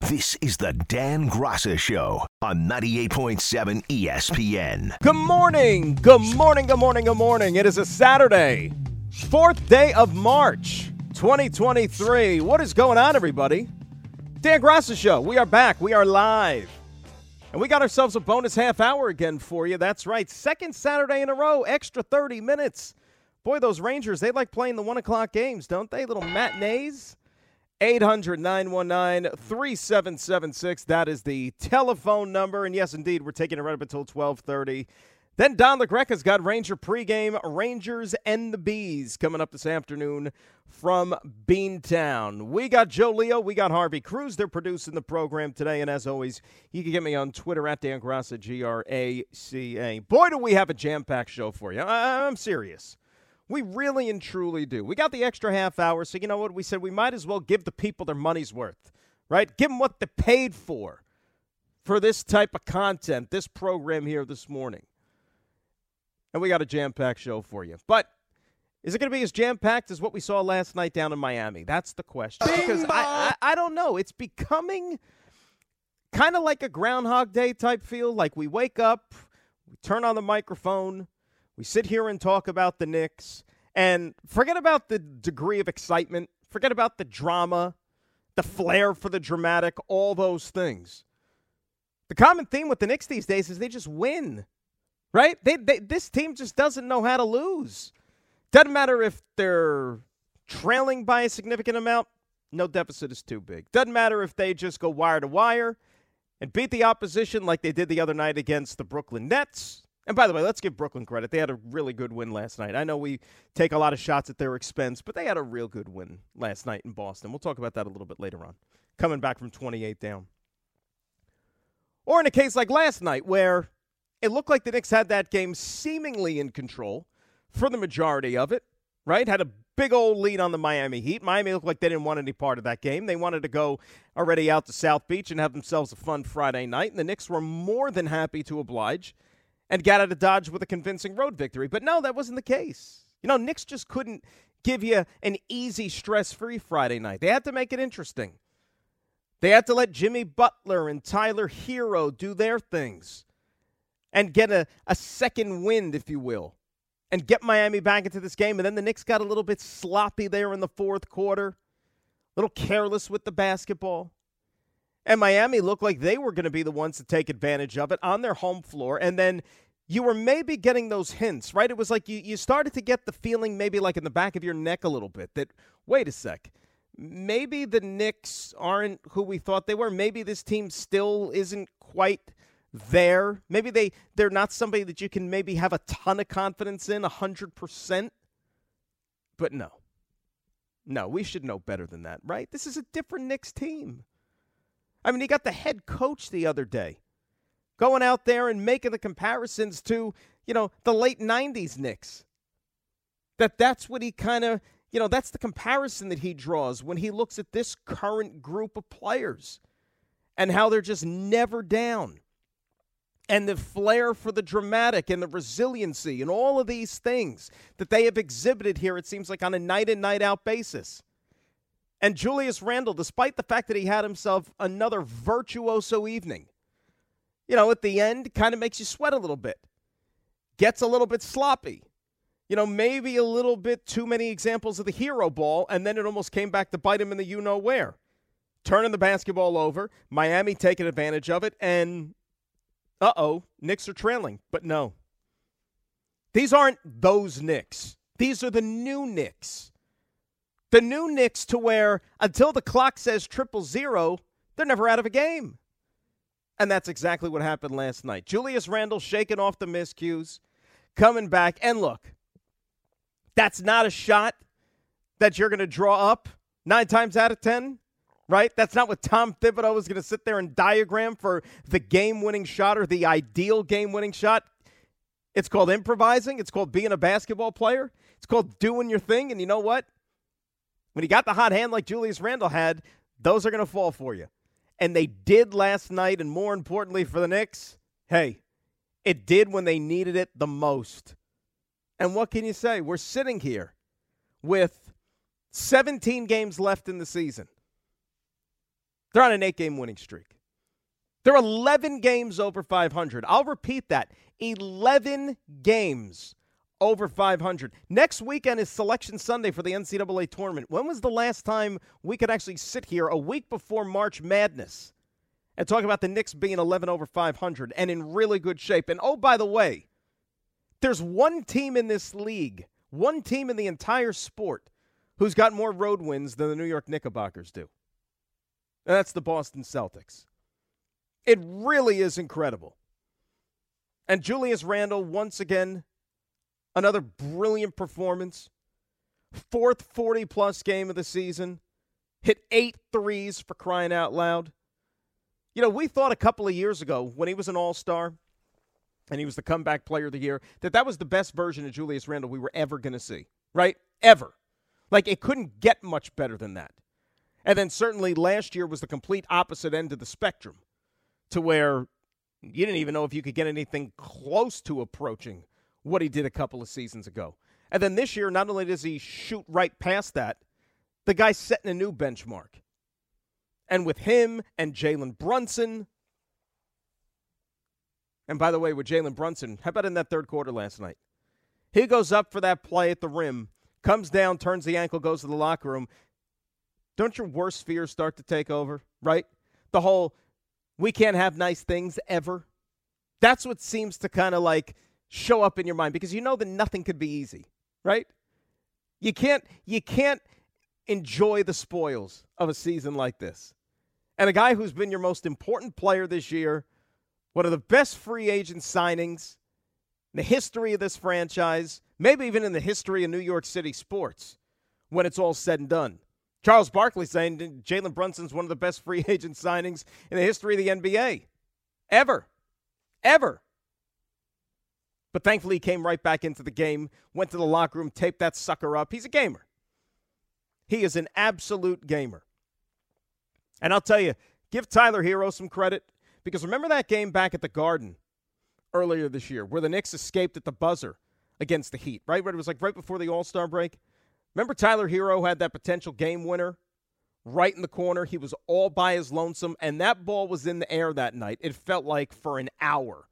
This is the Dan Graca Show on 98.7 ESPN. Good morning. Good morning. Good morning. Good morning. It is a Saturday, fourth day of March, 2023. What is going on, everybody? Dan Graca Show. We are back. We are live. And we got ourselves a bonus half hour again for you. That's right. Second Saturday in a row, extra 30 minutes. Boy, those Rangers, they like playing the one o'clock games, don't they? Little matinees. 800 919 3776. That is the telephone number. And yes, indeed, we're taking it right up until 1230. Then Don LaGreca's got Ranger pregame, Rangers and the Bees coming up this afternoon from Beantown. We got Joe Leo, we got Harvey Cruz. They're producing the program today. And as always, you can get me on Twitter at Dan Graca, G R A C A. Boy, do we have a jam packed show for you. I- I'm serious. We really and truly do. We got the extra half hour, so you know what? We said we might as well give the people their money's worth, right? Give them what they paid for for this type of content, this program here this morning. And we got a jam packed show for you. But is it going to be as jam packed as what we saw last night down in Miami? That's the question. because I, I, I don't know. It's becoming kind of like a Groundhog Day type feel. Like we wake up, we turn on the microphone, we sit here and talk about the Knicks and forget about the degree of excitement, forget about the drama, the flair for the dramatic, all those things. The common theme with the Knicks these days is they just win, right? They, they, this team just doesn't know how to lose. Doesn't matter if they're trailing by a significant amount, no deficit is too big. Doesn't matter if they just go wire to wire and beat the opposition like they did the other night against the Brooklyn Nets. And by the way, let's give Brooklyn credit. They had a really good win last night. I know we take a lot of shots at their expense, but they had a real good win last night in Boston. We'll talk about that a little bit later on, coming back from 28 down. Or in a case like last night, where it looked like the Knicks had that game seemingly in control for the majority of it, right? Had a big old lead on the Miami Heat. Miami looked like they didn't want any part of that game. They wanted to go already out to South Beach and have themselves a fun Friday night, and the Knicks were more than happy to oblige and got out of Dodge with a convincing road victory. But no, that wasn't the case. You know, Knicks just couldn't give you an easy, stress free Friday night. They had to make it interesting. They had to let Jimmy Butler and Tyler Herro do their things and get a, a second wind, if you will, and get Miami back into this game. And then the Knicks got a little bit sloppy there in the fourth quarter, a little careless with the basketball. And Miami looked like they were going to be the ones to take advantage of it on their home floor. And then you were maybe getting those hints, right? It was like you, you started to get the feeling, maybe like in the back of your neck a little bit, that wait a sec, maybe the Knicks aren't who we thought they were. Maybe this team still isn't quite there. Maybe they, they're not somebody that you can maybe have a ton of confidence in, 100%. But no. No, we should know better than that, right? This is a different Knicks team. I mean, he got the head coach the other day going out there and making the comparisons to, you know, the late 90s Knicks. That that's what he kind of, you know, that's the comparison that he draws when he looks at this current group of players and how they're just never down. And the flair for the dramatic and the resiliency and all of these things that they have exhibited here, it seems like on a night in, night out basis. And Julius Randle, despite the fact that he had himself another virtuoso evening, you know, at the end, kind of makes you sweat a little bit. Gets a little bit sloppy. You know, maybe a little bit too many examples of the hero ball, and then it almost came back to bite him in the you know where. Turning the basketball over, Miami taking advantage of it, and uh oh, Knicks are trailing. But no. These aren't those Knicks. These are the new Knicks. The new Knicks to where until the clock says triple zero, they're never out of a game. And that's exactly what happened last night. Julius Randle shaking off the miscues, coming back. And look, that's not a shot that you're going to draw up nine times out of 10. right? That's not what Tom Thibodeau is going to sit there and diagram for the game winning shot or the ideal game winning shot. It's called improvising. It's called being a basketball player. It's called doing your thing. And you know what? When you got the hot hand like Julius Randle had, those are going to fall for you. And they did last night. And more importantly for the Knicks, hey, it did when they needed it the most. And what can you say? We're sitting here with 17 games left in the season. They're on an eight game winning streak. They're 11 games over 500. I'll repeat that 11 games over 500. Next weekend is Selection Sunday for the NCAA tournament. When was the last time we could actually sit here a week before March Madness and talk about the Knicks being 11 over 500 and in really good shape? And oh, by the way, there's one team in this league, one team in the entire sport who's got more road wins than the New York Knickerbockers do. And that's the Boston Celtics. It really is incredible. And Julius Randle, once again, another brilliant performance. Fourth 40 plus game of the season. Hit eight threes for crying out loud. You know, we thought a couple of years ago when he was an all star and he was the comeback player of the year that that was the best version of Julius Randle we were ever going to see, right? Ever. Like it couldn't get much better than that. And then certainly last year was the complete opposite end of the spectrum to where you didn't even know if you could get anything close to approaching what he did a couple of seasons ago. And then this year, not only does he shoot right past that, the guy's setting a new benchmark. And with him and Jalen Brunson, and by the way, with Jalen Brunson, how about in that third quarter last night? He goes up for that play at the rim, comes down, turns the ankle, goes to the locker room. Don't your worst fears start to take over, right? The whole we can't have nice things ever. That's what seems to kind of like show up in your mind because you know that nothing could be easy, right? You can't you can't enjoy the spoils of a season like this. And a guy who's been your most important player this year, one of the best free agent signings in the history of this franchise, maybe even in the history of New York City sports, when it's all said and done. Charles Barkley saying Jalen Brunson's one of the best free agent signings in the history of the NBA. Ever. Ever. But thankfully, he came right back into the game, went to the locker room, taped that sucker up. He's a gamer. He is an absolute gamer. And I'll tell you, give Tyler Herro some credit because remember that game back at the Garden earlier this year where the Knicks escaped at the buzzer against the Heat, right? Where it was like right before the All Star break. Remember Tyler Herro had that potential game winner right in the corner. He was all by his lonesome, and that ball was in the air that night. It felt like for an hour.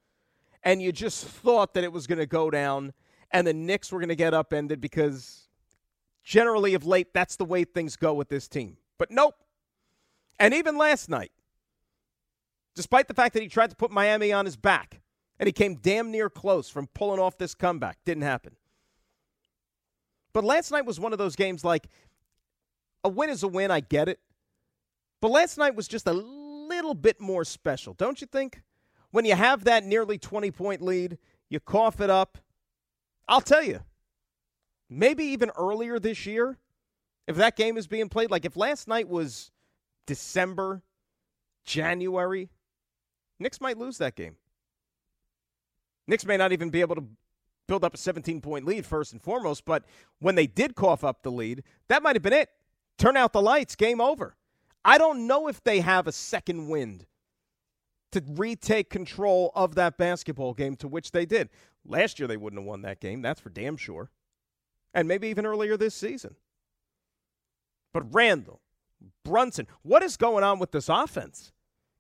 And you just thought that it was going to go down and the Knicks were going to get upended because generally of late, that's the way things go with this team. But nope. And even last night, despite the fact that he tried to put Miami on his back and he came damn near close from pulling off this comeback, didn't happen. But last night was one of those games like a win is a win, I get it. But last night was just a little bit more special, don't you think? When you have that nearly 20 point lead, you cough it up. I'll tell you, maybe even earlier this year, if that game is being played, like if last night was December, January, Knicks might lose that game. Knicks may not even be able to build up a 17 point lead first and foremost. But when they did cough up the lead, that might have been it. Turn out the lights, game over. I don't know if they have a second wind to retake control of that basketball game to which they did. Last year, they wouldn't have won that game. That's for damn sure. And maybe even earlier this season. But Randle, Brunson, what is going on with this offense?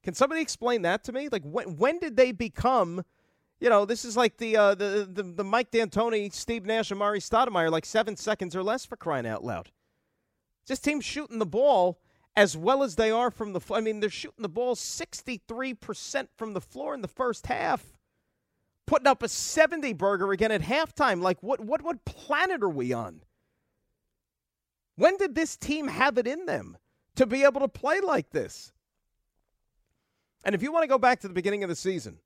Can somebody explain that to me? Like, when, when did they become you know, this is like the uh, the, the the Mike D'Antoni, Steve Nash, and Amar'e Stoudemire, like seven seconds or less for crying out loud. This team shooting the ball as well as they are from the. floor. I mean, they're shooting the ball sixty three percent from the floor in the first half, putting up a seventy burger again at halftime. Like, what what what planet are we on? When did this team have it in them to be able to play like this? And if you want to go back to the beginning of the season,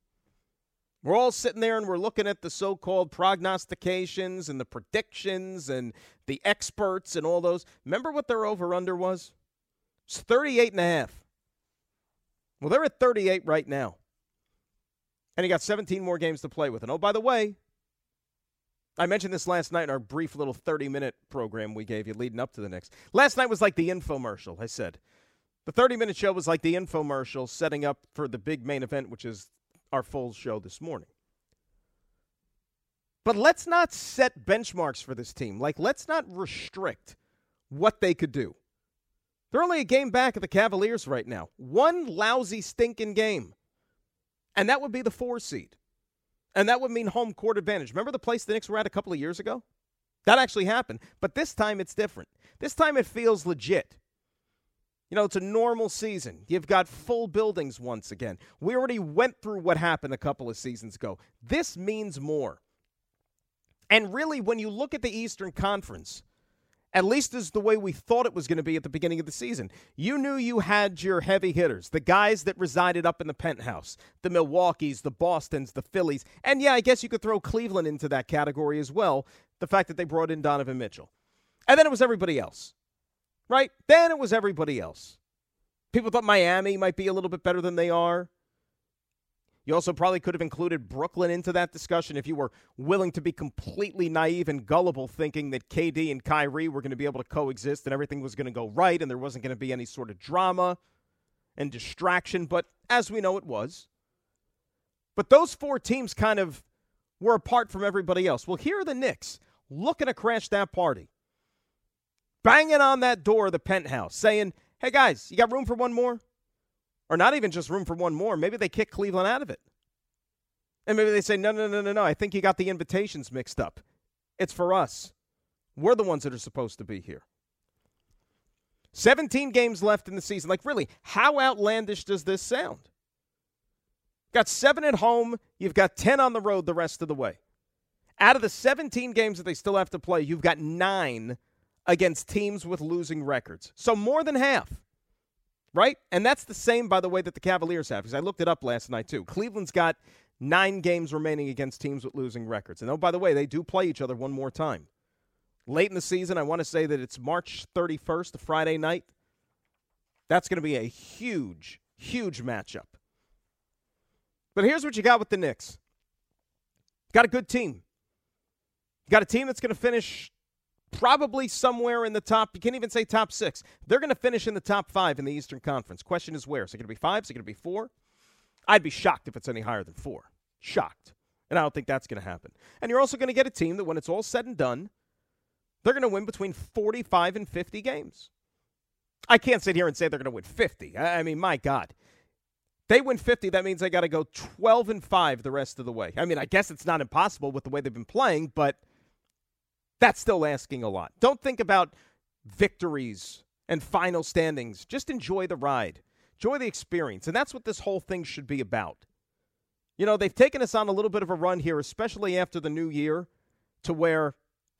we're all sitting there and we're looking at the so called prognostications and the predictions and the experts and all those. Remember what their over under was? It's 38 and a half. Well, they're at 38 right now. And he got 17 more games to play with. And oh, by the way, I mentioned this last night in our brief little 30 minute program we gave you leading up to the Knicks. Last night was like the infomercial, I said. The 30 minute show was like the infomercial setting up for the big main event, which is our full show this morning. But let's not set benchmarks for this team. Like, let's not restrict what they could do. They're only a game back of the Cavaliers right now. One lousy, stinking game. And that would be the four seed. And that would mean home court advantage. Remember the place the Knicks were at a couple of years ago? That actually happened. But this time it's different. This time it feels legit. You know, it's a normal season. You've got full buildings once again. We already went through what happened a couple of seasons ago. This means more. And really, when you look at the Eastern Conference, at least is the way we thought it was going to be at the beginning of the season. You knew you had your heavy hitters, the guys that resided up in the penthouse, the Milwaukees, the Bostons, the Phillies. And yeah, I guess you could throw Cleveland into that category as well, the fact that they brought in Donovan Mitchell. And then it was everybody else, right? Then it was everybody else. People thought Miami might be a little bit better than they are. You also probably could have included Brooklyn into that discussion if you were willing to be completely naive and gullible, thinking that KD and Kyrie were going to be able to coexist and everything was going to go right and there wasn't going to be any sort of drama and distraction. But as we know, it was. But those four teams kind of were apart from everybody else. Well, here are the Knicks looking to crash that party, banging on that door of the penthouse, saying, hey guys, you got room for one more? Or not even just room for one more. Maybe they kick Cleveland out of it. And maybe they say, no, no, no, no, no. I think you got the invitations mixed up. It's for us. We're the ones that are supposed to be here. 17 games left in the season. Like, really, how outlandish does this sound? Got seven at home. You've got 10 on the road the rest of the way. Out of the 17 games that they still have to play, you've got nine against teams with losing records. So more than half right? And that's the same, by the way, that the Cavaliers have, because I looked it up last night, too. Cleveland's got nine games remaining against teams with losing records. And oh, by the way, they do play each other one more time. Late in the season, I want to say that it's March 31st, a Friday night. That's going to be a huge, huge matchup. But here's what you got with the Knicks. Got a good team. got a team that's going to finish probably somewhere in the top. You can't even say top six. They're going to finish in the top five in the Eastern Conference. Question is where? Is it going to be five? Is it going to be four? I'd be shocked if it's any higher than four. Shocked. And I don't think that's going to happen. And you're also going to get a team that, when it's all said and done, they're going to win between 45 and 50 games. I can't sit here and say they're going to win 50. I mean, my God. They win 50, that means they got to go 12 and 5 the rest of the way. I mean, I guess it's not impossible with the way they've been playing, but – that's still asking a lot. Don't think about victories and final standings. Just enjoy the ride, enjoy the experience. And that's what this whole thing should be about. You know, they've taken us on a little bit of a run here, especially after the new year, to where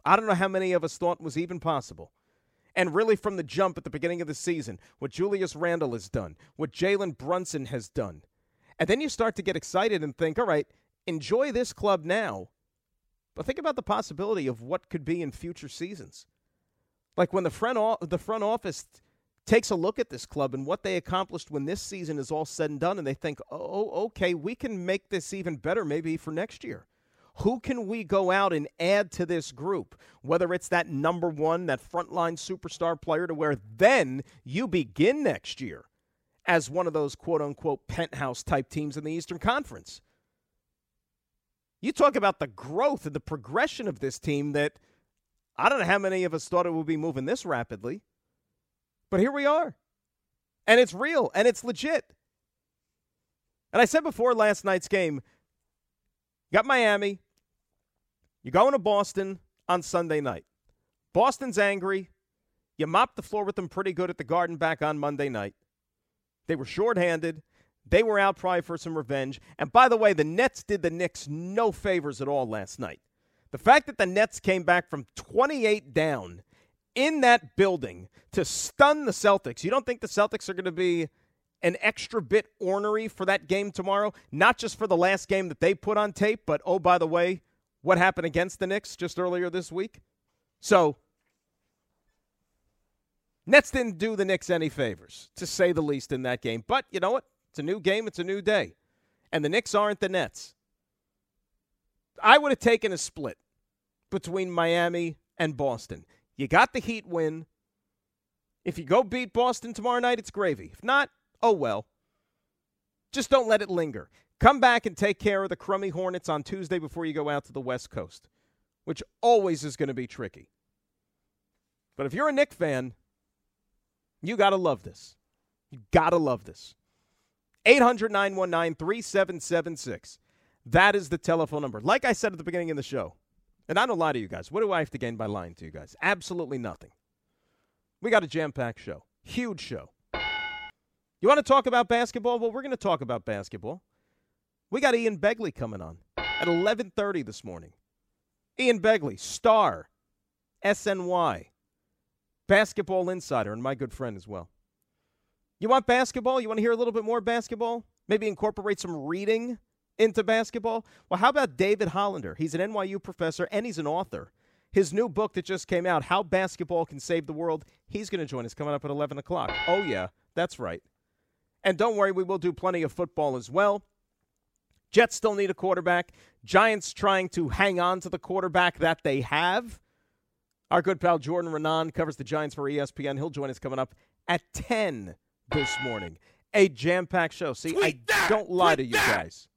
I don't know how many of us thought was even possible. And really, from the jump at the beginning of the season, what Julius Randle has done, what Jalen Brunson has done. And then you start to get excited and think, all right, enjoy this club now but think about the possibility of what could be in future seasons. Like when the front, o- the front office takes a look at this club and what they accomplished when this season is all said and done, and they think, oh, okay, we can make this even better maybe for next year. Who can we go out and add to this group? Whether it's that number one, that frontline superstar player, to where then you begin next year as one of those quote unquote penthouse type teams in the Eastern Conference. You talk about the growth and the progression of this team that I don't know how many of us thought it would be moving this rapidly. But here we are. And it's real and it's legit. And I said before last night's game, got Miami. You're going to Boston on Sunday night. Boston's angry. You mopped the floor with them pretty good at the Garden back on Monday night. They were shorthanded. They were out probably for some revenge. And by the way, the Nets did the Knicks no favors at all last night. The fact that the Nets came back from 28 down in that building to stun the Celtics, you don't think the Celtics are going to be an extra bit ornery for that game tomorrow? Not just for the last game that they put on tape, but oh, by the way, what happened against the Knicks just earlier this week? So Nets didn't do the Knicks any favors, to say the least, in that game. But you know what? It's a new game, it's a new day. And the Knicks aren't the Nets. I would have taken a split between Miami and Boston. You got the Heat win. If you go beat Boston tomorrow night, it's gravy. If not, oh well. Just don't let it linger. Come back and take care of the crummy Hornets on Tuesday before you go out to the West Coast, which always is going to be tricky. But if you're a Knick fan, you got to love this. You got to love this. 800 919 3776. That is the telephone number. Like I said at the beginning of the show, and I don't lie to you guys. What do I have to gain by lying to you guys? Absolutely nothing. We got a jam packed show, huge show. You want to talk about basketball? Well, we're going to talk about basketball. We got Ian Begley coming on at 11:30 this morning. Ian Begley, star, SNY, basketball insider, and my good friend as well. You want basketball? You want to hear a little bit more basketball? Maybe incorporate some reading into basketball? Well, how about David Hollander? He's an NYU professor and he's an author. His new book that just came out, How Basketball Can Save the World, he's going to join us coming up at 11 o'clock. Oh, yeah, that's right. And don't worry, we will do plenty of football as well. Jets still need a quarterback. Giants trying to hang on to the quarterback that they have. Our good pal Jordan Raanan covers the Giants for ESPN. He'll join us coming up at 10 this morning. A jam packed show. See, Tweet I that! don't lie Tweet to you that! guys.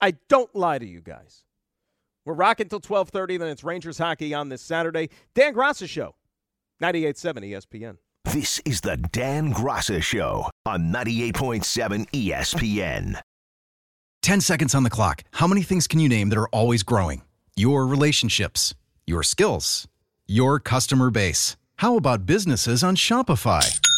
I don't lie to you guys. We're rocking till 12:30 then it's Rangers hockey on this Saturday. Dan Graca show. 98.7 ESPN. This is the Dan Graca show on 98.7 ESPN. 10 seconds on the clock. How many things can you name that are always growing? Your relationships, your skills, your customer base. How about businesses on Shopify?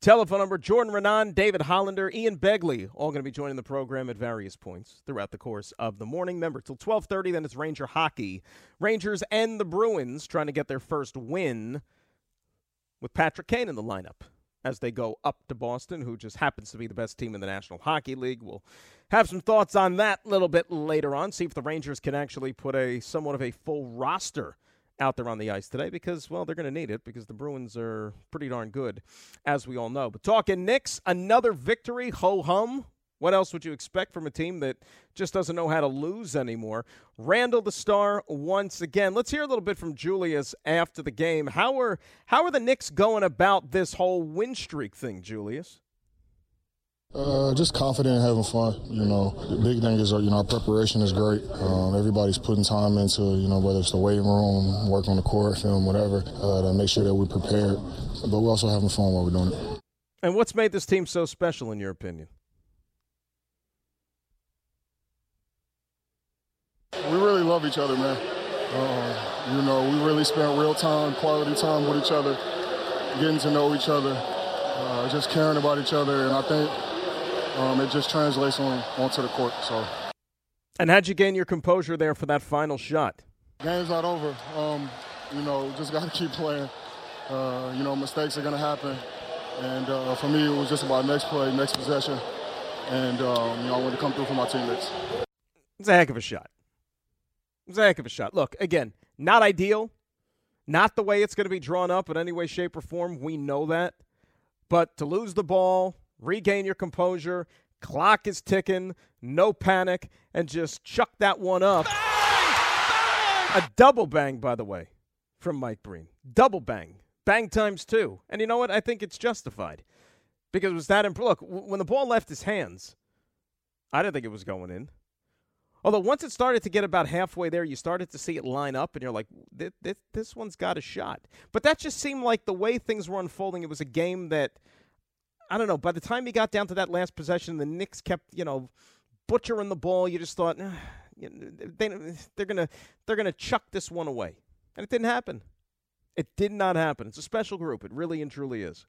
telephone number. Jordan Raanan, David Hollander, Ian Begley, all going to be joining the program at various points throughout the course of the morning. Remember, till 1230, then it's Ranger hockey. Rangers and the Bruins trying to get their first win with Patrick Kane in the lineup as they go up to Boston, who just happens to be the best team in the National Hockey League. We'll have some thoughts on that a little bit later on, see if the Rangers can actually put a somewhat of a full roster out there on the ice today because, well, they're going to need it because the Bruins are pretty darn good, as we all know. But talking Knicks, another victory, ho hum. What else would you expect from a team that just doesn't know how to lose anymore? Randle the star once again. Let's hear a little bit from Julius after the game. How are how are the Knicks going about this whole win streak thing, Julius? Uh, just confident and having fun. You know, the big thing is, uh, you know, our preparation is great. Um, everybody's putting time into, you know, whether it's the weight room, work on the court, film, whatever, uh, to make sure that we're prepared. But we're also having fun while we're doing it. And what's made this team so special, in your opinion? We really love each other, man. Uh, you know, we really spend real time, quality time with each other, getting to know each other, uh, just caring about each other. And I think um, it just translates on onto the court. So. And how'd you gain your composure there for that final shot? Game's not over. Um, you know, just got to keep playing. Uh, you know, mistakes are going to happen. And uh, for me, it was just about next play, next possession. And, um, you know, I wanted to come through for my teammates. It's a heck of a shot. It's a heck of a shot. Look, again, not ideal. Not the way it's going to be drawn up in any way, shape, or form. We know that. But to lose the ball, regain your composure, clock is ticking, no panic, and just chuck that one up. Bang! A double bang, by the way, from Mike Breen. Double bang. Bang times two. And you know what? I think it's justified. Because it was that imp- look, when the ball left his hands, I didn't think it was going in. Although once it started to get about halfway there, you started to see it line up, and you're like, this, this, this one's got a shot. But that just seemed like the way things were unfolding. It was a game that, I don't know, by the time he got down to that last possession, the Knicks kept, you know, butchering the ball. You just thought, they, they're to they're gonna chuck this one away. And it didn't happen. It did not happen. It's a special group. It really and truly is.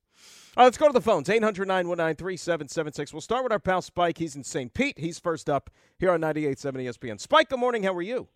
All right, let's go to the phones. 800 919 3776. We'll start with our pal Spike. He's in St. Pete. He's first up here on 98.7 ESPN. Spike, good morning. How are you?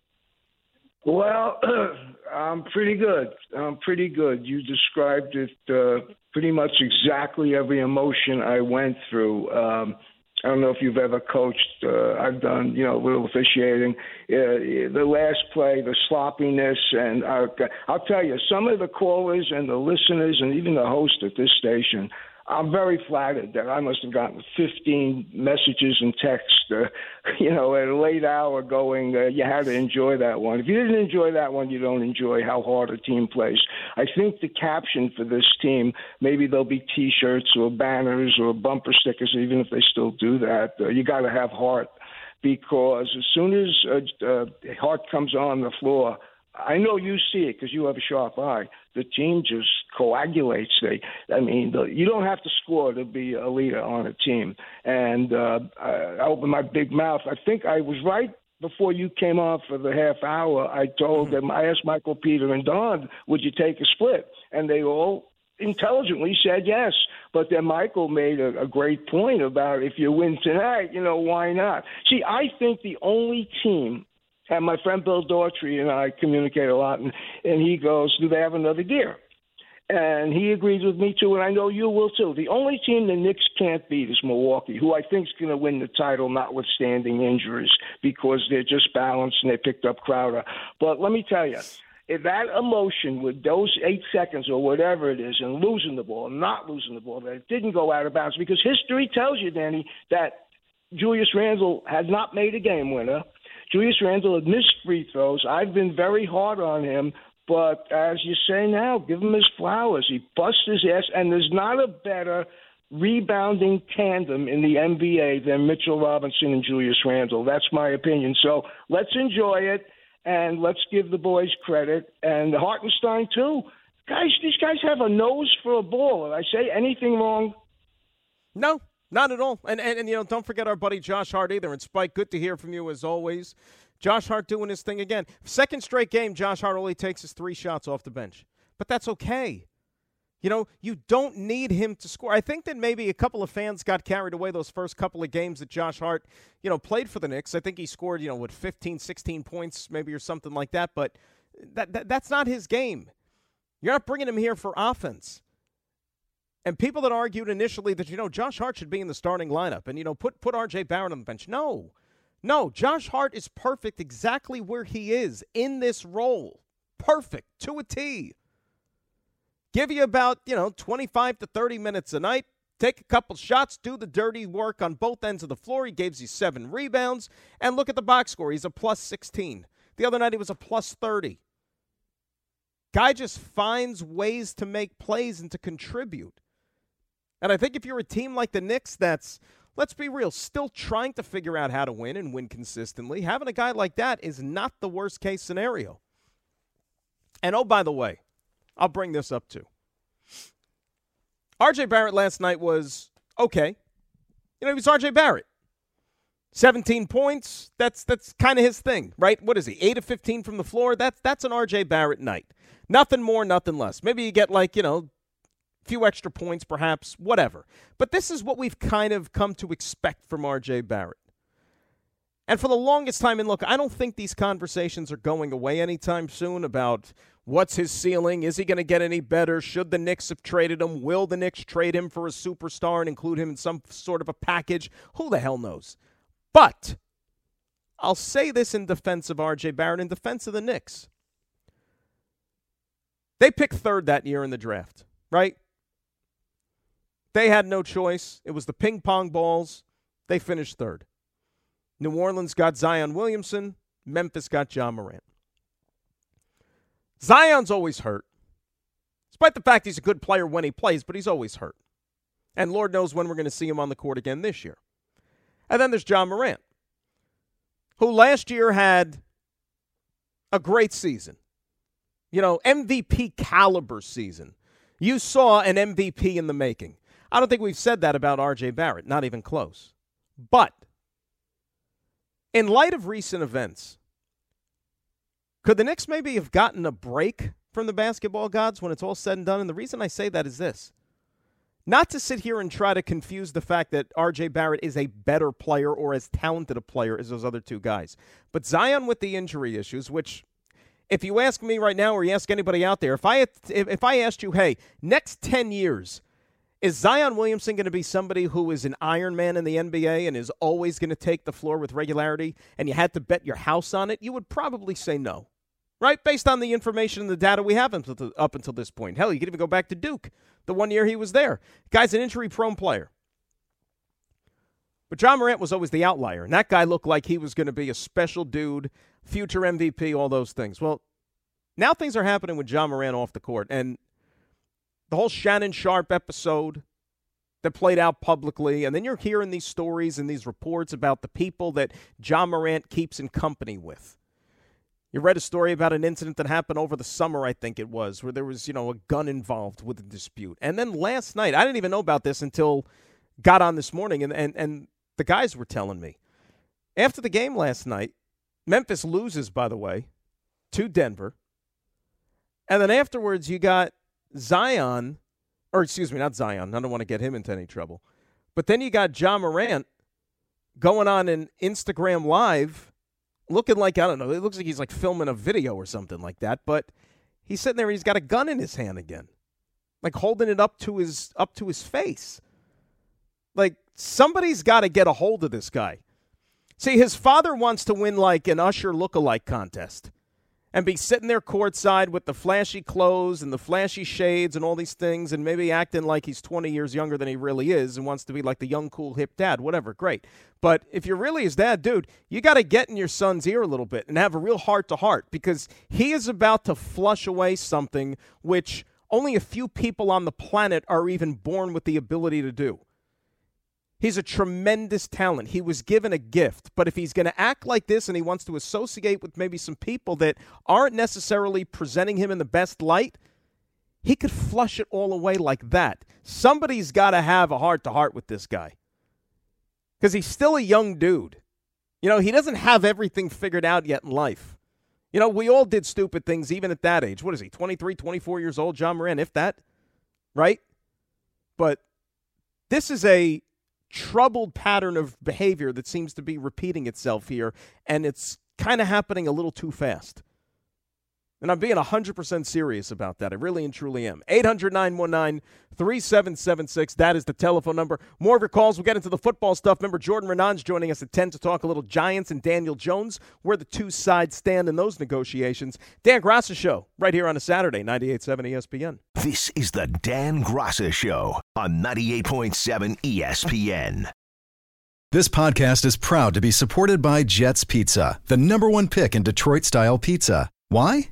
Well, I'm pretty good. I'm pretty good. You described it uh, pretty much exactly every emotion I went through. Um, I don't know if you've ever coached. Uh, I've done, you know, a little officiating. Uh, the last play, the sloppiness, and I'll tell you, some of the callers and the listeners, and even the host at this station, I'm very flattered that I must have gotten 15 messages and texts, uh, you know, at a late hour going, uh, you had to enjoy that one. If you didn't enjoy that one, you don't enjoy how hard a team plays. I think the caption for this team, maybe there'll be T-shirts or banners or bumper stickers, even if they still do that. Uh, you got to have heart because as soon as uh, uh, heart comes on the floor, I know you see it because you have a sharp eye. The team just coagulates. They, I mean, the, you don't have to score to be a leader on a team. And uh, I, I opened my big mouth. I think I was right before you came on for the half hour. I told mm-hmm. them, I asked Michael, Peter, and Don, would you take a split? And they all intelligently said yes. But then Michael made a, a great point about if you win tonight, you know, why not? See, I think the only team and my friend Bill Daughtry and I communicate a lot, and, and he goes, Do they have another gear? And he agrees with me too, and I know you will too. The only team the Knicks can't beat is Milwaukee, who I think is going to win the title, notwithstanding injuries, because they're just balanced and they picked up Crowder. But let me tell you, if that emotion with those eight seconds or whatever it is, and losing the ball, not losing the ball, that it didn't go out of bounds, because history tells you, Danny, that Julius Randle has not made a game winner. Julius Randle had missed free throws. I've been very hard on him, but as you say now, give him his flowers. He busts his ass, and there's not a better rebounding tandem in the NBA than Mitchell Robinson and Julius Randle. That's my opinion. So let's enjoy it, and let's give the boys credit, and Hartenstein too. Guys, these guys have a nose for a ball. Did I say anything wrong? No, not at all. And, and, and, you know, don't forget our buddy Josh Hart either. And Spike, good to hear from you as always. Josh Hart doing his thing again. Second straight game, Josh Hart only takes his three shots off the bench. But that's okay. You know, you don't need him to score. I think that maybe a couple of fans got carried away those first couple of games that Josh Hart, you know, played for the Knicks. I think he scored, you know, what, 15, 16 points maybe or something like that. But that, that that's not his game. You're not bringing him here for offense. And people that argued initially that, you know, Josh Hart should be in the starting lineup and, you know, put, put R.J. Barrett on the bench. No. No, Josh Hart is perfect exactly where he is in this role. Perfect to a T. Give you about, you know, 25 to 30 minutes a night. Take a couple shots, do the dirty work on both ends of the floor. He gives you seven rebounds. And look at the box score. He's a plus 16. The other night he was a plus 30. Guy just finds ways to make plays and to contribute. And I think if you're a team like the Knicks that's, let's be real, still trying to figure out how to win and win consistently, having a guy like that is not the worst case scenario. And oh, by the way, I'll bring this up too. RJ Barrett last night was okay. You know, he was RJ Barrett. 17 points, that's that's kind of his thing, right? What is he? 8 of 15 from the floor. That's that's an RJ Barrett night. Nothing more, nothing less. Maybe you get like, you know, few extra points, perhaps, whatever. But this is what we've kind of come to expect from RJ Barrett. And for the longest time, and look, I don't think these conversations are going away anytime soon about what's his ceiling. Is he going to get any better? Should the Knicks have traded him? Will the Knicks trade him for a superstar and include him in some sort of a package? Who the hell knows? But I'll say this in defense of RJ Barrett, in defense of the Knicks. They picked third that year in the draft, right? They had no choice. It was the ping pong balls. They finished third. New Orleans got Zion Williamson. Memphis got Ja Morant. Zion's always hurt. Despite the fact he's a good player when he plays, but he's always hurt. And Lord knows when we're going to see him on the court again this year. And then there's Ja Morant, who last year had a great season. You know, MVP caliber season. You saw an MVP in the making. I don't think we've said that about RJ Barrett, not even close. But in light of recent events, could the Knicks maybe have gotten a break from the basketball gods when it's all said and done? And the reason I say that is this not to sit here and try to confuse the fact that RJ Barrett is a better player or as talented a player as those other two guys, but Zion with the injury issues, which if you ask me right now or you ask anybody out there, if I if I asked you, hey, next 10 years, is Zion Williamson going to be somebody who is an Iron Man in the NBA and is always going to take the floor with regularity and you had to bet your house on it? You would probably say no right? Based on the information and the data we have up until this point. Hell, you could even go back to Duke, the one year he was there. Guy's an injury prone player. But Ja Morant was always the outlier, and that guy looked like he was going to be a special dude, future MVP, all those things. Well, now things are happening with Ja Morant off the court, and the whole Shannon Sharpe episode that played out publicly, and then you're hearing these stories and these reports about the people that Ja Morant keeps in company with. You read a story about an incident that happened over the summer, I think it was, where there was, you know, a gun involved with a dispute. And then last night, I didn't even know about this until got on this morning, and, and, and the guys were telling me. After the game last night, Memphis loses, by the way, to Denver. And then afterwards, you got Zion, or excuse me, not Zion. I don't want to get him into any trouble. But then you got Ja Morant going on an Instagram Live looking like I don't know. It looks like he's like filming a video or something like that. But he's sitting there. He's got a gun in his hand again, like holding it up to his up to his face. Like somebody's got to get a hold of this guy. See, his father wants to win like an Usher look-alike contest and be sitting there courtside with the flashy clothes and the flashy shades and all these things and maybe acting like he's 20 years younger than he really is and wants to be like the young, cool, hip dad, whatever, great. But if you're really his dad, dude, you got to get in your son's ear a little bit and have a real heart to heart because he is about to flush away something which only a few people on the planet are even born with the ability to do. He's a tremendous talent. He was given a gift. But if he's going to act like this and he wants to associate with maybe some people that aren't necessarily presenting him in the best light, he could flush it all away like that. Somebody's got to have a heart to heart with this guy because he's still a young dude. You know, he doesn't have everything figured out yet in life. You know, we all did stupid things even at that age. What is he, 23, 24 years old, Ja Morant, if that, right? But this is a troubled pattern of behavior that seems to be repeating itself here, and it's kind of happening a little too fast. And I'm being 100% serious about that. I really and truly am. 800 919 3776. That is the telephone number. More of your calls. We'll get into the football stuff. Remember, Jordan Raanan's joining us at 10 to talk a little Giants and Daniel Jones, where the two sides stand in those negotiations. Dan Graca Show, right here on a Saturday, 98.7 ESPN. This is the Dan Graca Show on 98.7 ESPN. This podcast is proud to be supported by Jets Pizza, the number one pick in Detroit style pizza. Why?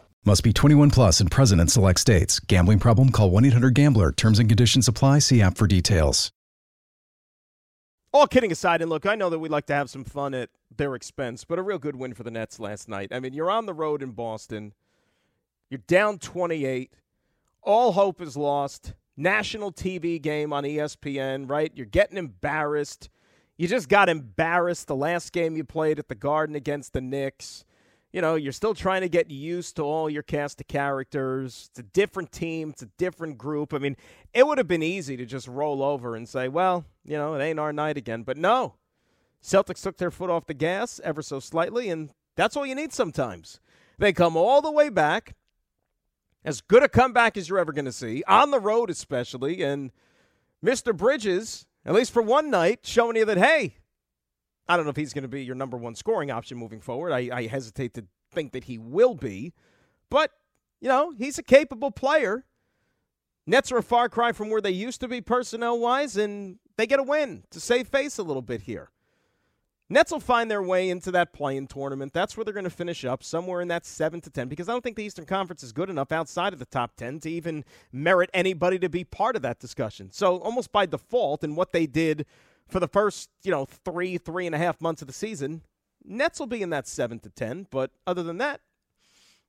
Must be 21 plus and present in select states. Gambling problem? Call 1 800 GAMBLER. Terms and conditions apply. See app for details. all kidding aside, and look, I know that we like to have some fun at their expense, but a real good win for the Nets last night. I mean, you're on the road in Boston, you're down 28, all hope is lost. National TV game on ESPN, right? You're getting embarrassed. You just got embarrassed the last game you played at the Garden against the Knicks. You know, you're still trying to get used to all your cast of characters. It's a different team, it's a different group. I mean, it would have been easy to just roll over and say, well, you know, it ain't our night again. But no, Celtics took their foot off the gas ever so slightly, and that's all you need sometimes. They come all the way back, as good a comeback as you're ever going to see, on the road especially, and Mr. Bridges, at least for one night, showing you that, hey, I don't know if he's going to be your number one scoring option moving forward. I, I hesitate to think that he will be, but, you know, he's a capable player. Nets are a far cry from where they used to be personnel wise, and they get a win to save face a little bit here. Nets will find their way into that play-in tournament. That's where they're going to finish up, somewhere in that 7 to 10, because I don't think the Eastern Conference is good enough outside of the top 10 to even merit anybody to be part of that discussion. So, almost by default, in what they did for the first, you know, three, three and a half months of the season, Nets will be in that 7 to 10. But other than that,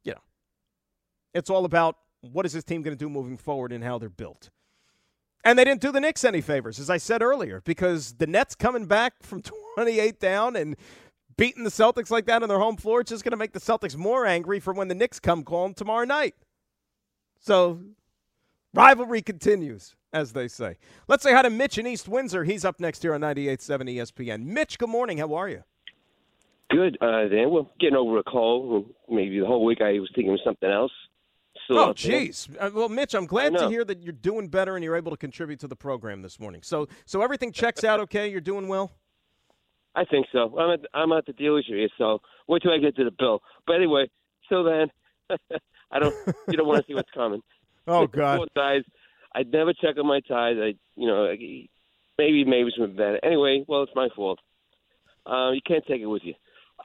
you know, it's all about what is this team going to do moving forward and how they're built. And they didn't do the Knicks any favors, as I said earlier, because the Nets coming back from 28 down and beating the Celtics like that on their home floor, it's just going to make the Celtics more angry for when the Knicks come calling tomorrow night. So, rivalry continues, as they say. Let's say hi to Mitch in East Windsor. He's up next here on 98.7 ESPN. Mitch, good morning. How are you? Good, uh, we're getting over a cold. Maybe the whole week I was thinking of something else. Still oh, jeez. Uh, well, Mitch, I'm glad to hear that you're doing better and you're able to contribute to the program this morning. So, so everything checks out okay. You're doing well. I think so. I'm at I'm at the dealership here, so wait till I get to the bill. But anyway, so then I don't you don't want to see what's coming. Oh God. I never check on my ties. I you know maybe maybe some bad. Anyway, well it's my fault. Uh, you can't take it with you.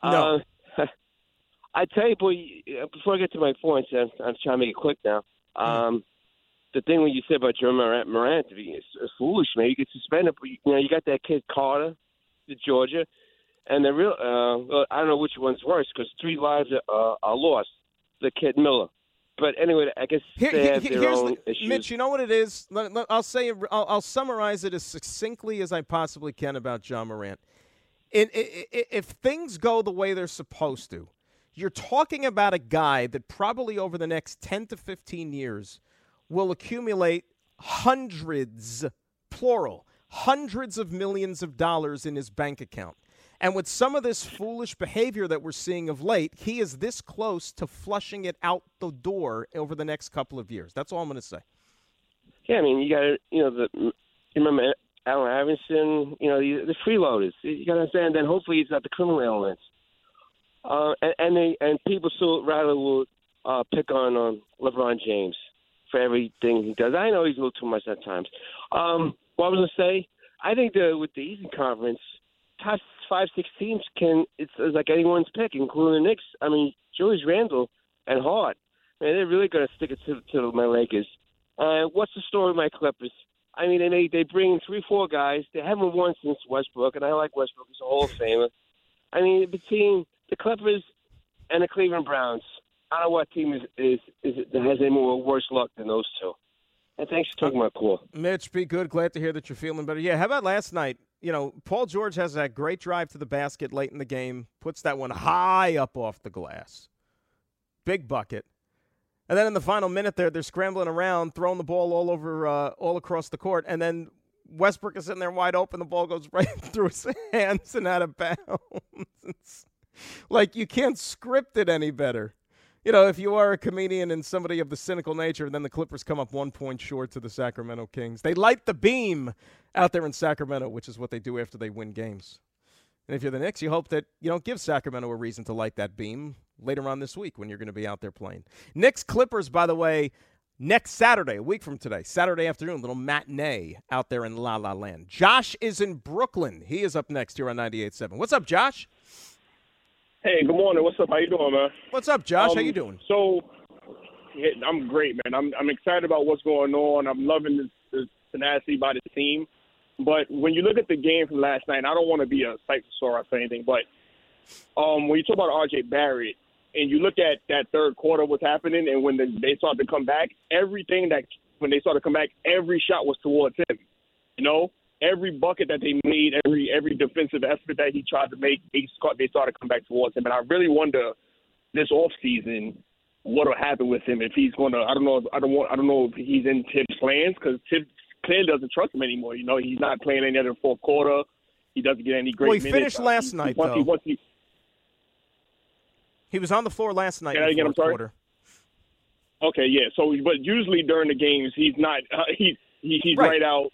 No. Uh, I tell you, boy. Before I get to my points, I'm, I'm trying to make it quick now. Hmm. Um, the thing when you said about Jeremy Morant, is foolish, man. You get suspended, but you, you know you got that kid Carter to Georgia, and the real uh, I don't know which one's worse because three lives are, uh, are lost. The kid Miller. But anyway, I guess Here, they have their own the, issues. Mitch, you know what it is? I'll say I'll, I'll summarize it as succinctly as I possibly can about Ja Morant. In, if things go the way they're supposed to, you're talking about a guy that probably over the next 10 to 15 years will accumulate hundreds, plural, hundreds of millions of dollars in his bank account. And with some of this foolish behavior that we're seeing of late, he is this close to flushing it out the door over the next couple of years. That's all I'm going to say. Yeah, I mean, you got to, you know, the, you remember Allen Iverson, you know, the, the freeloaders. You got to understand. Then hopefully he's got the criminal elements. Uh, and and, they, and people still rather will uh, pick on um, LeBron James for everything he does. I know he's a little too much at times. Um, what I was going to say, I think the with the Eastern Conference, top five, six teams can it's, it's like anyone's pick, including the Knicks. I mean, Julius Randle and Hart. Man, they're really going to stick it to, to my Lakers. Uh, what's the story with my Clippers? I mean, they they bring in three, four guys. They haven't won since Westbrook, and I like Westbrook. He's a Hall of Famer. I mean, between the Clippers and the Cleveland Browns, I don't know what team is is, is that has any more worse luck than those two. And thanks for taking my call. Mitch, be good. Glad to hear that you're feeling better. Yeah, how about last night? You know, Paul George has that great drive to the basket late in the game, puts that one high up off the glass. Big bucket. And then in the final minute there, they're scrambling around, throwing the ball all over, uh, all across the court. And then Westbrook is sitting there wide open. The ball goes right through his hands and out of bounds. like you can't script it any better you know, if you are a comedian and somebody of the cynical nature, then the Clippers come up one point short to the Sacramento Kings. They light the beam out there in Sacramento, which is what they do after they win games. And if you're the Knicks, you hope that you don't give Sacramento a reason to light that beam later on this week when you're going to be out there playing. Knicks Clippers, by the way, next Saturday, a week from today, Saturday afternoon, little matinee out there in La La Land. Josh is in Brooklyn. He is up next here on 98.7. What's up, Josh? Hey, good morning. What's up? How you doing, man? What's up, Josh? Um, How you doing? So, yeah, I'm great, man. I'm I'm excited about what's going on. I'm loving this, this tenacity by the team. But when you look at the game from last night, I don't want to be a psychosaurus or anything, but um, when you talk about R.J. Barrett and you look at that third quarter, what's happening, and when the, they started to come back, everything that when they started to come back, every shot was towards him. You know, every bucket that they made, every every defensive effort that he tried to make, they they started to come back towards him. And I really wonder this off season what'll happen with him if he's going to. I don't know. I don't want. I don't know if he's in Thibs' plans because Thibs clearly doesn't trust him anymore. You know, he's not playing any other fourth quarter. He doesn't get any great. Well, he minutes. finished last he, night once though. He, once he, he was on the floor last night Say in the again, I'm sorry? quarter. Okay, yeah. So, but usually during the games, he's not. Uh, he, he he's Right. right, out.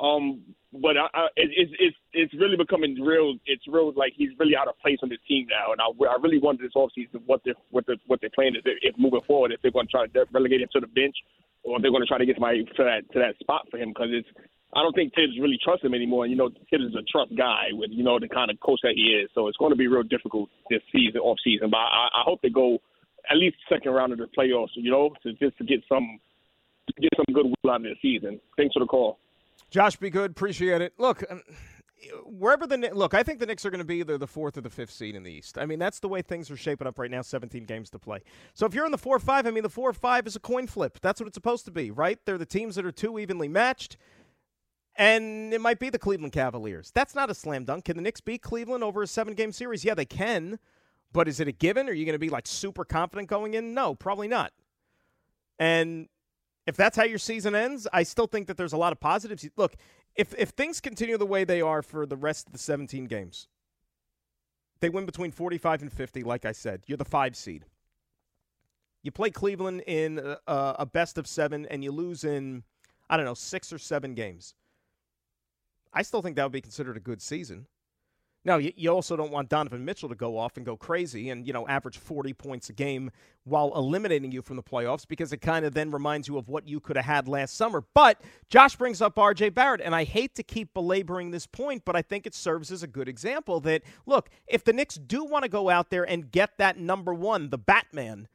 Um, but I, I, it, it's it's it's really becoming real. It's real like he's really out of place on this team now. And I, I really wonder this offseason what they what the what their plan is if, if moving forward if they're going to try to relegate him to the bench or if they're going to try to get somebody to that to that spot for him because it's. I don't think Thibs really trusts him anymore. And you know, Thibs is a trust guy with you know the kind of coach that he is. So it's going to be real difficult this season, off season. But I, I hope they go at least second round of the playoffs. You know, to just to get some get some goodwill out of the season. Thanks for the call. Josh, be good. Appreciate it. Look, um, wherever the look, I think the Knicks are going to be either the fourth or the fifth seed in the East. I mean, that's the way things are shaping up right now. Seventeen games to play. So if you're in the four or five, I mean, the four or five is a coin flip. That's what it's supposed to be, right? They're the teams that are too evenly matched. And it might be the Cleveland Cavaliers. That's not a slam dunk. Can the Knicks beat Cleveland over a seven game series? Yeah, they can. But is it a given? Are you going to be like super confident going in? No, probably not. And if that's how your season ends, I still think that there's a lot of positives. Look, if if things continue the way they are for the rest of the 17 games, they win between 45 and 50. Like I said, you're the five seed. You play Cleveland in a, a best of seven, and you lose in I don't know six or seven games. I still think that would be considered a good season. Now, you, you also don't want Donovan Mitchell to go off and go crazy and, you know, average 40 points a game while eliminating you from the playoffs because it kind of then reminds you of what you could have had last summer. But Josh brings up RJ Barrett, and I hate to keep belaboring this point, but I think it serves as a good example that, look, if the Knicks do want to go out there and get that number one, the Batman,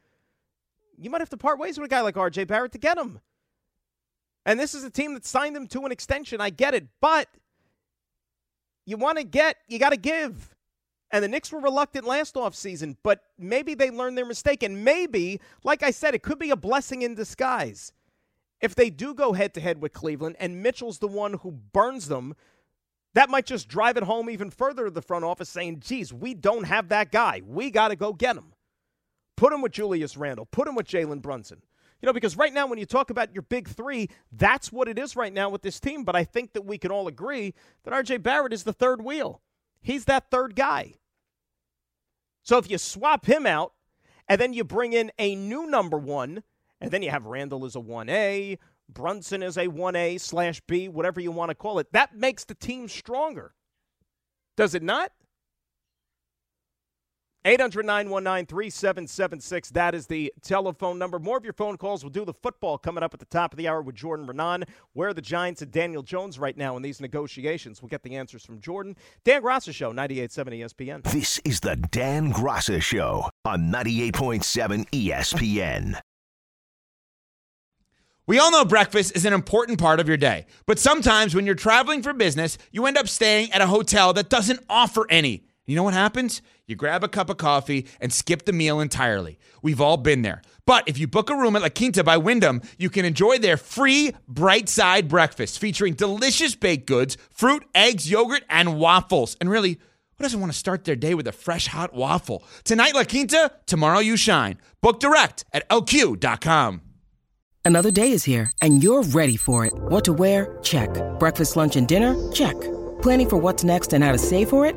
you might have to part ways with a guy like RJ Barrett to get him. And this is a team that signed him to an extension. I get it. But you want to get, you got to give. And the Knicks were reluctant last offseason, but maybe they learned their mistake. And maybe, like I said, it could be a blessing in disguise. If they do go head to head with Cleveland and Mitchell's the one who burns them, that might just drive it home even further to the front office saying, geez, we don't have that guy. We got to go get him. Put him with Julius Randle, put him with Jalen Brunson. You know, because right now, when you talk about your big three, that's what it is right now with this team. But I think that we can all agree that RJ Barrett is the third wheel. He's that third guy. So if you swap him out and then you bring in a new number one, and then you have Randle as a 1A, Brunson as a 1A slash B, whatever you want to call it, that makes the team stronger. Does it not? 800 919 3776. That is the telephone number. More of your phone calls. We'll do the football coming up at the top of the hour with Jordan Raanan. Where are the Giants and Daniel Jones right now in these negotiations? We'll get the answers from Jordan. Dan Graca Show, 98.7 ESPN. This is the Dan Graca Show on 98.7 ESPN. We all know breakfast is an important part of your day, but sometimes when you're traveling for business, you end up staying at a hotel that doesn't offer any. You know what happens? You grab a cup of coffee and skip the meal entirely. We've all been there. But if you book a room at La Quinta by Wyndham, you can enjoy their free bright side breakfast featuring delicious baked goods, fruit, eggs, yogurt, and waffles. And really, who doesn't want to start their day with a fresh hot waffle? Tonight, La Quinta, tomorrow, you shine. Book direct at lq.com. Another day is here, and you're ready for it. What to wear? Check. Breakfast, lunch, and dinner? Check. Planning for what's next and how to save for it?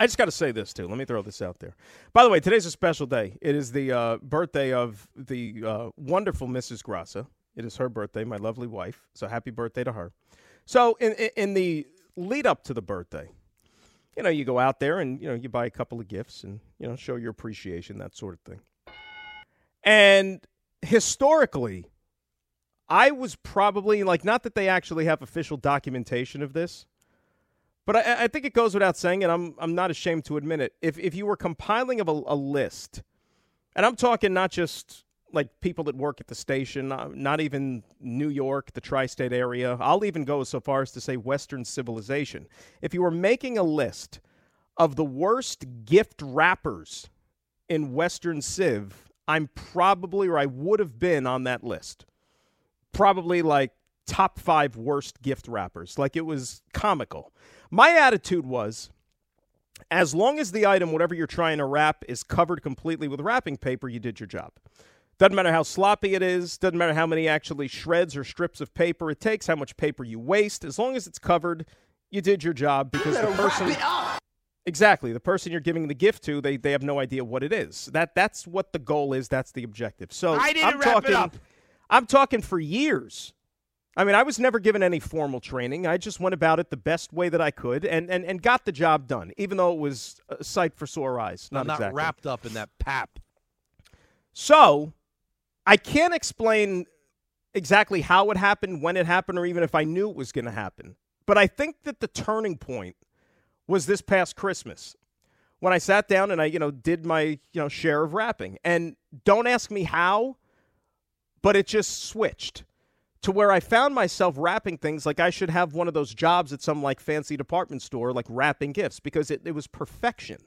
I just got to say this too. Let me throw this out there. By the way, today's a special day. It is the uh, birthday of the uh, wonderful Mrs. Graca. It is her birthday, my lovely wife. So happy birthday to her. So in in, in the lead up to the birthday, you know, you go out there and you know you buy a couple of gifts and you know show your appreciation, that sort of thing. And historically, I was probably like not that they actually have official documentation of this, but I, I think it goes without saying, and I'm I'm not ashamed to admit it. If if you were compiling of a, a list, and I'm talking not just like people that work at the station, not, not even New York, the tri-state area. I'll even go so far as to say Western civilization. If you were making a list of the worst gift wrappers in Western Civ, I'm probably or I would have been on that list. Probably like top five worst gift wrappers. Like it was comical. My attitude was as long as the item, whatever you're trying to wrap, is covered completely with wrapping paper, you did your job. Doesn't matter how sloppy it is, doesn't matter how many actually shreds or strips of paper it takes, how much paper you waste. As long as it's covered, you did your job because the person Exactly. The person you're giving the gift to, they, they have no idea what it is. That that's what the goal is, that's the objective. So I didn't am wrap talking it up. I'm talking for years. I mean, I was never given any formal training. I just went about it the best way that I could and, and, and got the job done, even though it was a sight for sore eyes. Not, not exactly. wrapped up in that pap. So I can't explain exactly how it happened, when it happened, or even if I knew it was going to happen. But I think that the turning point was this past Christmas when I sat down and I, you know, did my, you know, share of rapping. And don't ask me how, but it just switched to where I found myself wrapping things like I should have one of those jobs at some like fancy department store, like wrapping gifts, because it, it was perfection.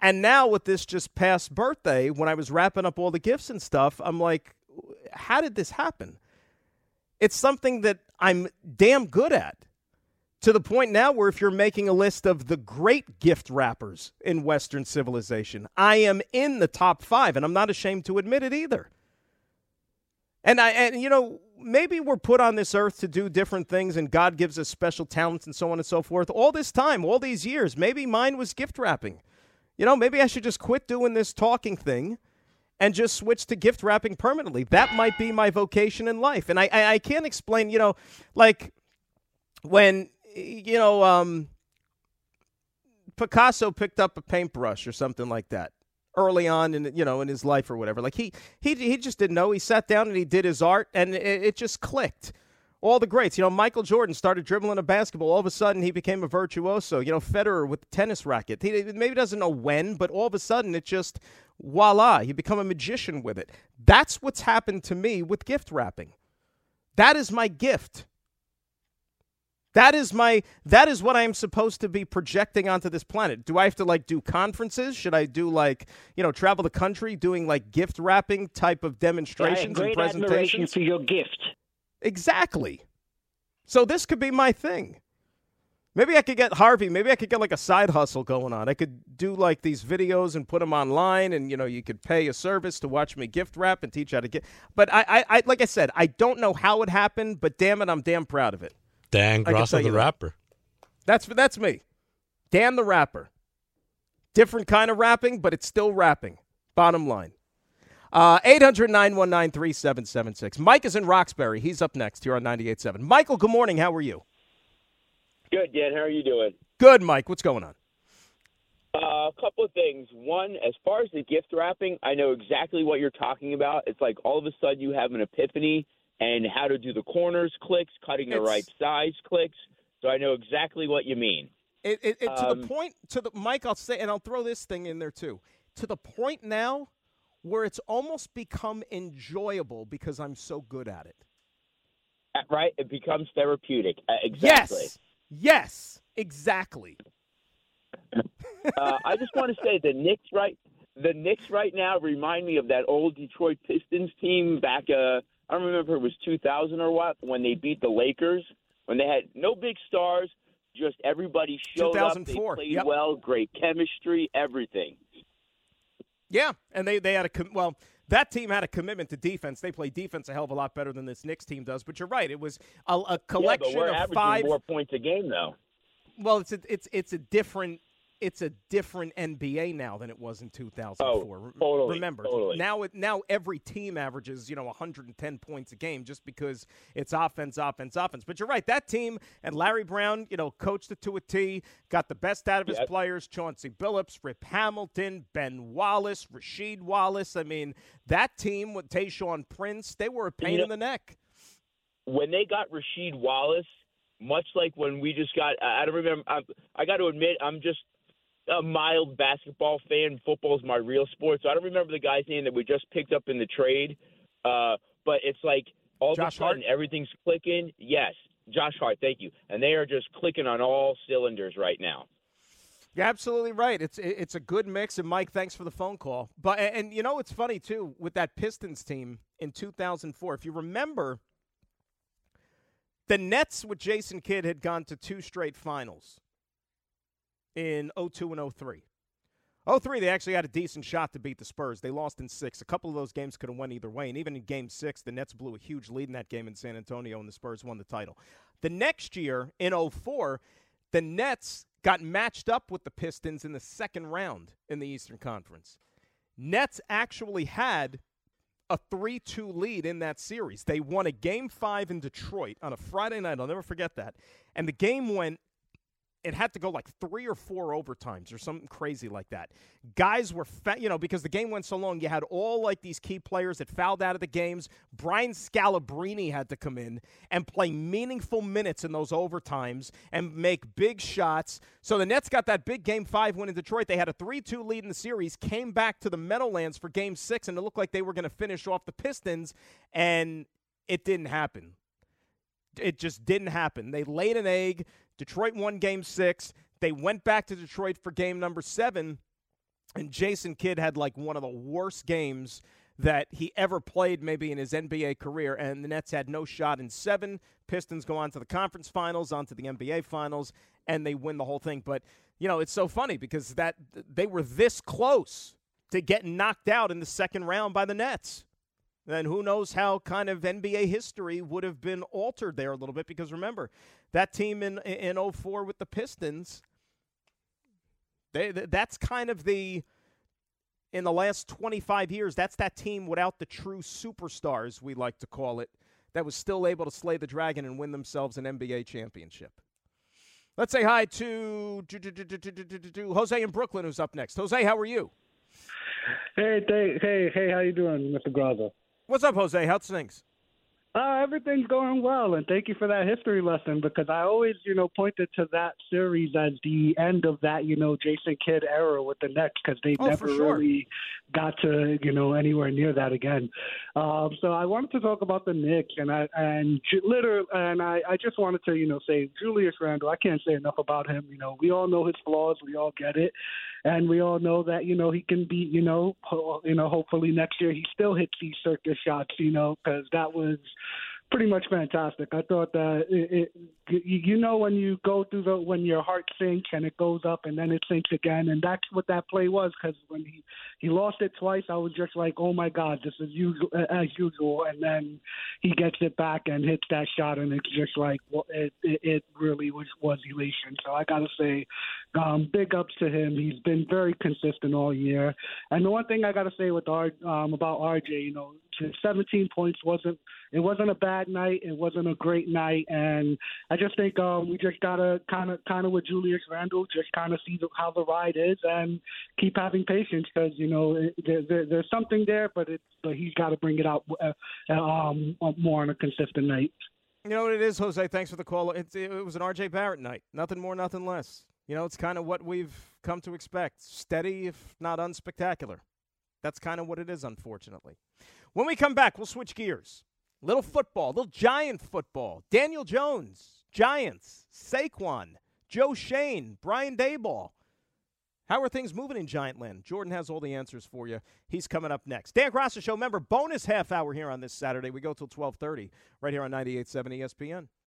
And now with this just past birthday, when I was wrapping up all the gifts and stuff, I'm like, how did this happen? It's something that I'm damn good at. To the point now where if you're making a list of the great gift wrappers in Western civilization, I am in the top five, and I'm not ashamed to admit it either. And I and you know, maybe we're put on this earth to do different things and God gives us special talents and so on and so forth. All this time, all these years, maybe mine was gift wrapping. You know, maybe I should just quit doing this talking thing and just switch to gift wrapping permanently. That might be my vocation in life. And I, I, I can't explain, you know, like when, you know, um, Picasso picked up a paintbrush or something like that early on in you know in his life or whatever. Like he he he just didn't know. He sat down and he did his art, and it, it just clicked. All the greats, you know, Michael Jordan started dribbling a basketball. All of a sudden, he became a virtuoso. You know, Federer with the tennis racket. He maybe doesn't know when, but all of a sudden, it just voila, you become a magician with it. That's what's happened to me with gift wrapping. That is my gift. That is my that is what I am supposed to be projecting onto this planet. Do I have to like do conferences? Should I do like, you know, travel the country doing like gift wrapping type of demonstrations great and presentations? for your gift. Exactly. So this could be my thing. Maybe I could get Harvey. Maybe I could get like a side hustle going on. I could do like these videos and put them online, and you know, you could pay a service to watch me gift wrap and teach how to get. But I, I, I like I said, I don't know how it happened, but damn it, I'm damn proud of it. Dan I Grosso, tell you the that. rapper. That's that's me. Dan the rapper. Different kind of rapping, but it's still rapping. Bottom line. Uh, 800 919 3776. Mike is in Roxbury. He's up next here on 98.7. Michael, good morning. How are you? Good, Dan. How are you doing? Good, Mike. What's going on? Uh, a couple of things. One, as far as the gift wrapping, I know exactly what you're talking about. It's like all of a sudden you have an epiphany and how to do the corners clicks, cutting the It's- right size clicks. So I know exactly what you mean. It, it, it, to Um, the point, to the Mike, I'll say, and I'll throw this thing in there too. To the point now where it's almost become enjoyable because I'm so good at it. Uh, Right? It becomes therapeutic. Uh, exactly. Yes. Yes. Exactly. uh, I just want to say the Knicks right the Knicks right now remind me of that old Detroit Pistons team back uh I don't remember if it was 2000 or what when they beat the Lakers when they had no big stars just everybody showed up they played yep. well great chemistry everything Yeah, and they they had a com- well. That team had a commitment to defense. They play defense a hell of a lot better than this Knicks team does. But you're right; it was a, a yeah, collection we're of five. more points a game though Well, it's a, it's it's a different it's a different NBA now than it was in 2004. Oh, totally, Remember, totally. now it now every team averages you know 110 points a game just because it's offense, offense, offense. But you're right, that team and Larry Brown, you know, coached it to a T, got the best out of his Yep. players: Chauncey Billups, Rip Hamilton, Ben Wallace, Rasheed Wallace. I mean, that team with Tayshaun Prince, they were a pain know- in the neck. when they got Rasheed Wallace, much like when we just got, I I don't remember. I, I got to admit, I'm just a mild basketball fan. Football's my real sport, so I don't remember the guy's name that we just picked up in the trade. Uh, but it's like all Josh of a sudden Hart? everything's clicking. Yes, Josh Hart. Thank you. And they are just clicking on all cylinders right now. You're absolutely right. It's it's a good mix. And Mike, thanks for the phone call. But and you know it's funny too with that Pistons team in 2004. If you remember, the Nets with Jason Kidd had gone to two straight finals in 02 and 03. 03, they actually had a decent shot to beat the Spurs. They lost in six. A couple of those games could have went either way. And even in game six, the Nets blew a huge lead in that game in San Antonio, and the Spurs won the title. The next year, in 04, the Nets got matched up with the Pistons in the second round in the Eastern Conference. Nets actually had a 3 2 lead in that series. They won a game five in Detroit on a Friday night. I'll never forget that. And the game went, it had to go like three or four overtimes or something crazy like that. Guys were, fa- you know, because the game went so long, you had all like these key players that fouled out of the games. Brian Scalabrine had to come in and play meaningful minutes in those overtimes and make big shots. So the Nets got that big game five win in Detroit. They had a 3 2 lead in the series, came back to the Meadowlands for game six, and it looked like they were going to finish off the Pistons, and it didn't happen. It just didn't happen. They laid an egg. Detroit won game six. They went back to Detroit for game number seven, and Jason Kidd had like one of the worst games that he ever played, maybe in his NBA career. And the Nets had no shot in seven. Pistons go on to the conference finals, on to the NBA finals, and they win the whole thing. But you know, it's so funny because that they were this close to getting knocked out in the second round by the Nets then who knows how kind of NBA history would have been altered there a little bit. Because remember, that team in, in 04 with the Pistons, they, that's kind of the, in the last 25 years, that's that team without the true superstars, we like to call it, that was still able to slay the dragon and win themselves an NBA championship. Let's say hi to Jose in Brooklyn, who's up next. Jose, how are you? Hey, hey, hey, how you doing, Mr. Graca? What's up, Jose? How's things? Uh, everything's going well, and thank you for that history lesson because I always, you know, pointed to that series as the end of that, you know, Jason Kidd era with the Nets because they Oh, never sure. really got to, you know, anywhere near that again. Um, so I wanted to talk about the Knicks, and I and literally, and I, I just wanted to, you know, say Julius Randle. I can't say enough about him. You know, we all know his flaws, we all get it, and we all know that, you know, he can be, you know, ho- you know, hopefully next year he still hits these circus shots, you know, because that was pretty much fantastic. I thought that it, it you, know when you go through the when your heart sinks and it goes up and then it sinks again, and that's what that play was. Because when he he lost it twice, I was just like, oh my god, this is usual as usual. And then he gets it back and hits that shot, and it's just like well, it it, really was was elation. So I gotta say, um, big ups to him. He's been very consistent all year. And the one thing I gotta say with R, um, about RJ, you know, 17 points wasn't it wasn't a bad night. It wasn't a great night, and I just think um, we just gotta kind of kind of with Julius Randle, just kind of see the, how the ride is and keep having patience because you know it, there, there, there's something there, but but he's got to bring it out uh, um, more on a consistent night. You know what it is, Jose? Thanks for the call. It's, it was an RJ Barrett night. Nothing more, nothing less. You know, it's kind of what we've come to expect. Steady, if not unspectacular. That's kind of what it is, unfortunately. When we come back, we'll switch gears. Little football, little giant football. Daniel Jones, Giants, Saquon, Joe Schoen, Brian Daboll. How are things moving in Giantland? Jordan has all the answers for you. He's coming up next. Dan Graca Show, member bonus half hour here on this Saturday. We go till 1230 right here on 98.7 ESPN.